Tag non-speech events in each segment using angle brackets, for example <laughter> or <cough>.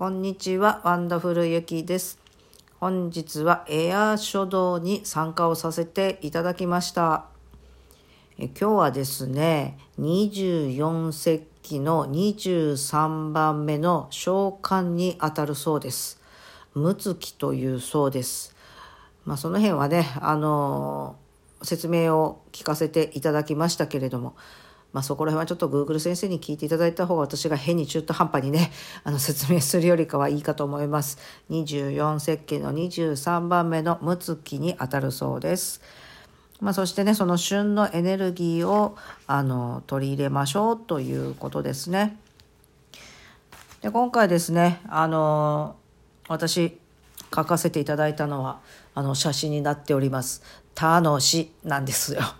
こんにちは、ワンダフルゆきです。本日はエアー書道に参加をさせていただきました。え今日はですね、24節気の23番目の召喚にあたるそうです。むつきというそうです。まあその辺はね、あの説明を聞かせていただきましたけれども、まあ、そこら辺はちょっと Google 先生に聞いていただいた方が私が変に中途半端にね <laughs> あの説明するよりかはいいかと思います。24節気の23番目の「むつき」にあたるそうです、まあ、そしてねその旬のエネルギーをあの取り入れましょうということですね。で今回ですねあの私書かせていただいたのはあの写真になっております「楽し」なんですよ。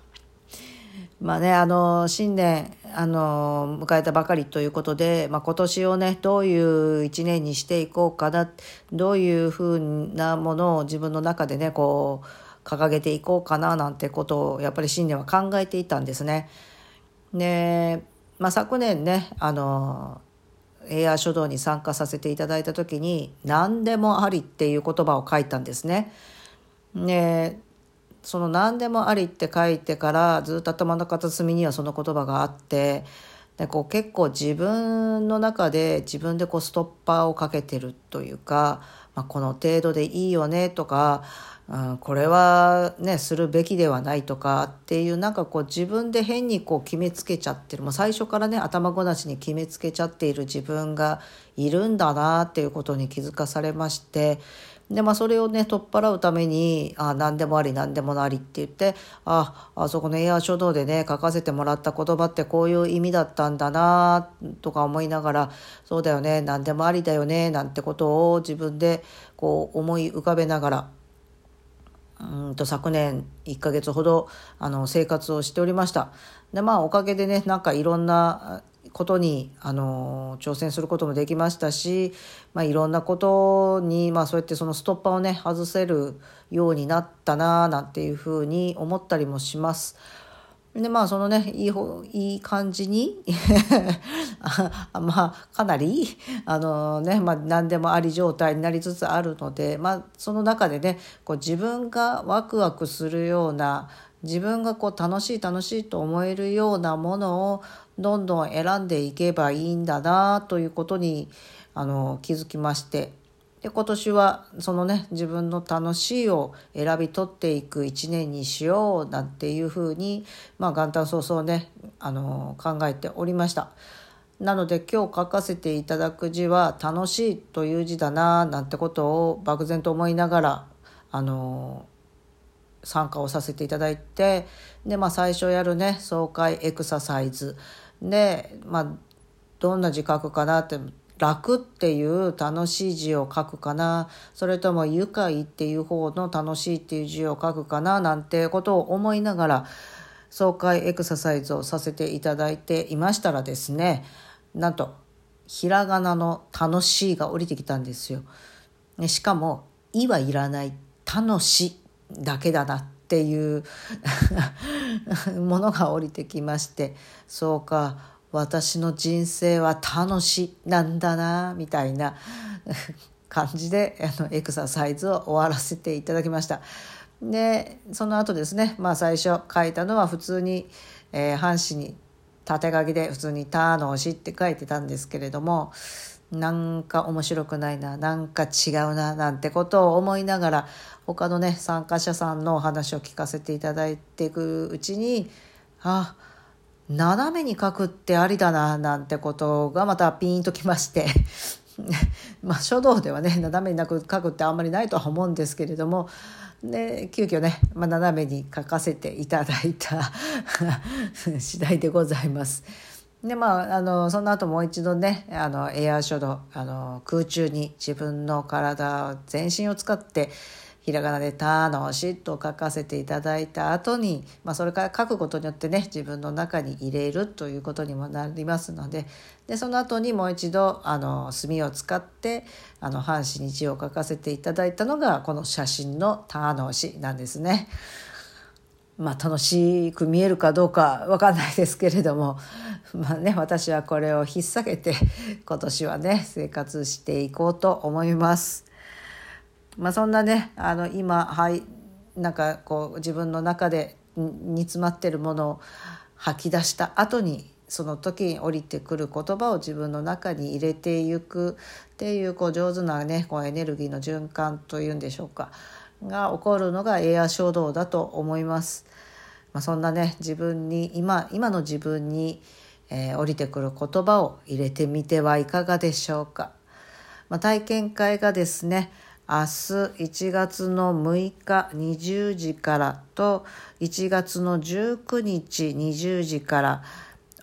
まあね、あの、新年、あの、迎えたばかりということで、まあ今年をね、どういう一年にしていこうかな、どういうふうなものを自分の中でね、こう、掲げていこうかな、なんてことを、やっぱり新年は考えていたんですね。で、まあ昨年ね、あの、エア書道に参加させていただいた時に「何でもあり」っていう言葉を書いたんですね。でその何でもありって書いてからずっと頭の片隅にはその言葉があってでこう結構自分の中で自分でこうストッパーをかけてるというか、まあ、この程度でいいよねとか、うん、これはねするべきではないとかっていうなんかこう自分で変にこう決めつけちゃってる。もう最初からね頭ごなしに決めつけちゃっている自分がいるんだなっていうことに気づかされましてでまあそれをね取っ払うために「あ何でもあり何でもあり」って言ってああそこのエア書道でね書かせてもらった言葉ってこういう意味だったんだなとか思いながらそうだよね何でもありだよねなんてことを自分でこう思い浮かべながらうんと昨年1ヶ月ほどあの生活をしておりました。でまあおかげでねなんかいろんなことにあの挑戦することもできましたし、まあ、いろんなことに、まあ、そうやってそのストッパーをね外せるようになったななんていうふうに思ったりもします。でまあそのねいい方いい感じに <laughs> あまあかなりあのね、まあ、何でもあり状態になりつつあるので、まあ、その中でねこう自分がワクワクするような自分がこう楽しい楽しいと思えるようなものをどんどん選んでいけばいいんだなということにあの気づきまして。で今年はそのね自分の楽しいを選び取っていく一年にしようなんていうふうに、まあ、元旦早々ねあの考えておりました。なので今日書かせていただく字は「楽しい」という字だななんてことを漠然と思いながらあの参加をさせていただいてで、まあ、最初やるね爽快エクササイズで、まあ、どんな字書くかなって楽っていう楽しい字を書くかなそれとも愉快っていう方の楽しいっていう字を書くかななんてことを思いながら爽快エクササイズをさせていただいていましたらですねなんとひらがなの「楽しい」が降りてきたんですよ。しかも「い」はいらない「楽し」だけだなっていう <laughs> ものが降りてきましてそうか私の人生は楽しなんだなみたいな <laughs> 感じであのエクササイズを終わらせていただきました。でその後ですね、まあ、最初書いたのは普通に、えー、半紙に縦書きで普通に「楽し」って書いてたんですけれどもなんか面白くないななんか違うななんてことを思いながら他のね参加者さんのお話を聞かせていただいていくうちにあ斜めに書くってありだななんてことがまたピーンときまして <laughs> まあ書道ではね斜めになく書くってあんまりないとは思うんですけれどもで急遽ね、まあ、斜めに書かせていただいた <laughs> 次第でございます。でまあ、あのその後もう一度ねあのエアー書道あの空中に自分の体全身を使ってひらがなで「楽し」と書かせていただいた後に、まあ、それから書くことによってね自分の中に入れるということにもなりますのででその後にもう一度あの墨を使ってあの半紙に字を書かせていただいたのがこの写真の「楽し」なんですね。<laughs> まあ楽しく見えるかどうかわかんないですけれども <laughs> まあね私はこれを引っ提げて今年はね生活していこうと思います。まあ、そんなねあの今はいなんかこう自分の中で煮詰まってるものを吐き出した後にその時に降りてくる言葉を自分の中に入れていくっていうこう上手なねこうエネルギーの循環というんでしょうかが起こるのがエア衝動だと思います。まあ、そんなね自分に今今の自分に、えー、降りてくる言葉を入れてみてはいかがでしょうか。まあ、体験会がですね明日1月の6日20時からと1月の19日20時から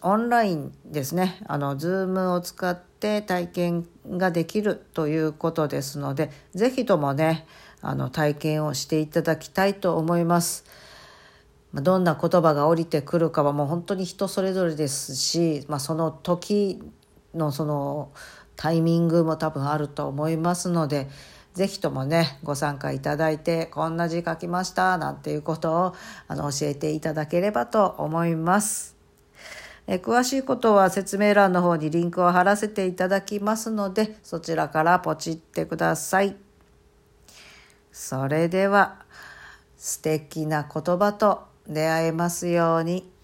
オンラインですねあの Zoom を使って体験ができるということですので是非ともねあの体験をしていただきたいと思います。どんな言葉が降りてくるかはもう本当に人それぞれですし、まあ、その時のそのタイミングも多分あると思いますので是非ともねご参加いただいてこんな字書きましたなんていうことをあの教えていただければと思います。え詳しいことは説明欄の方にリンクを貼らせていただきますのでそちらからポチってください。それでは素敵な言葉と出会えますように。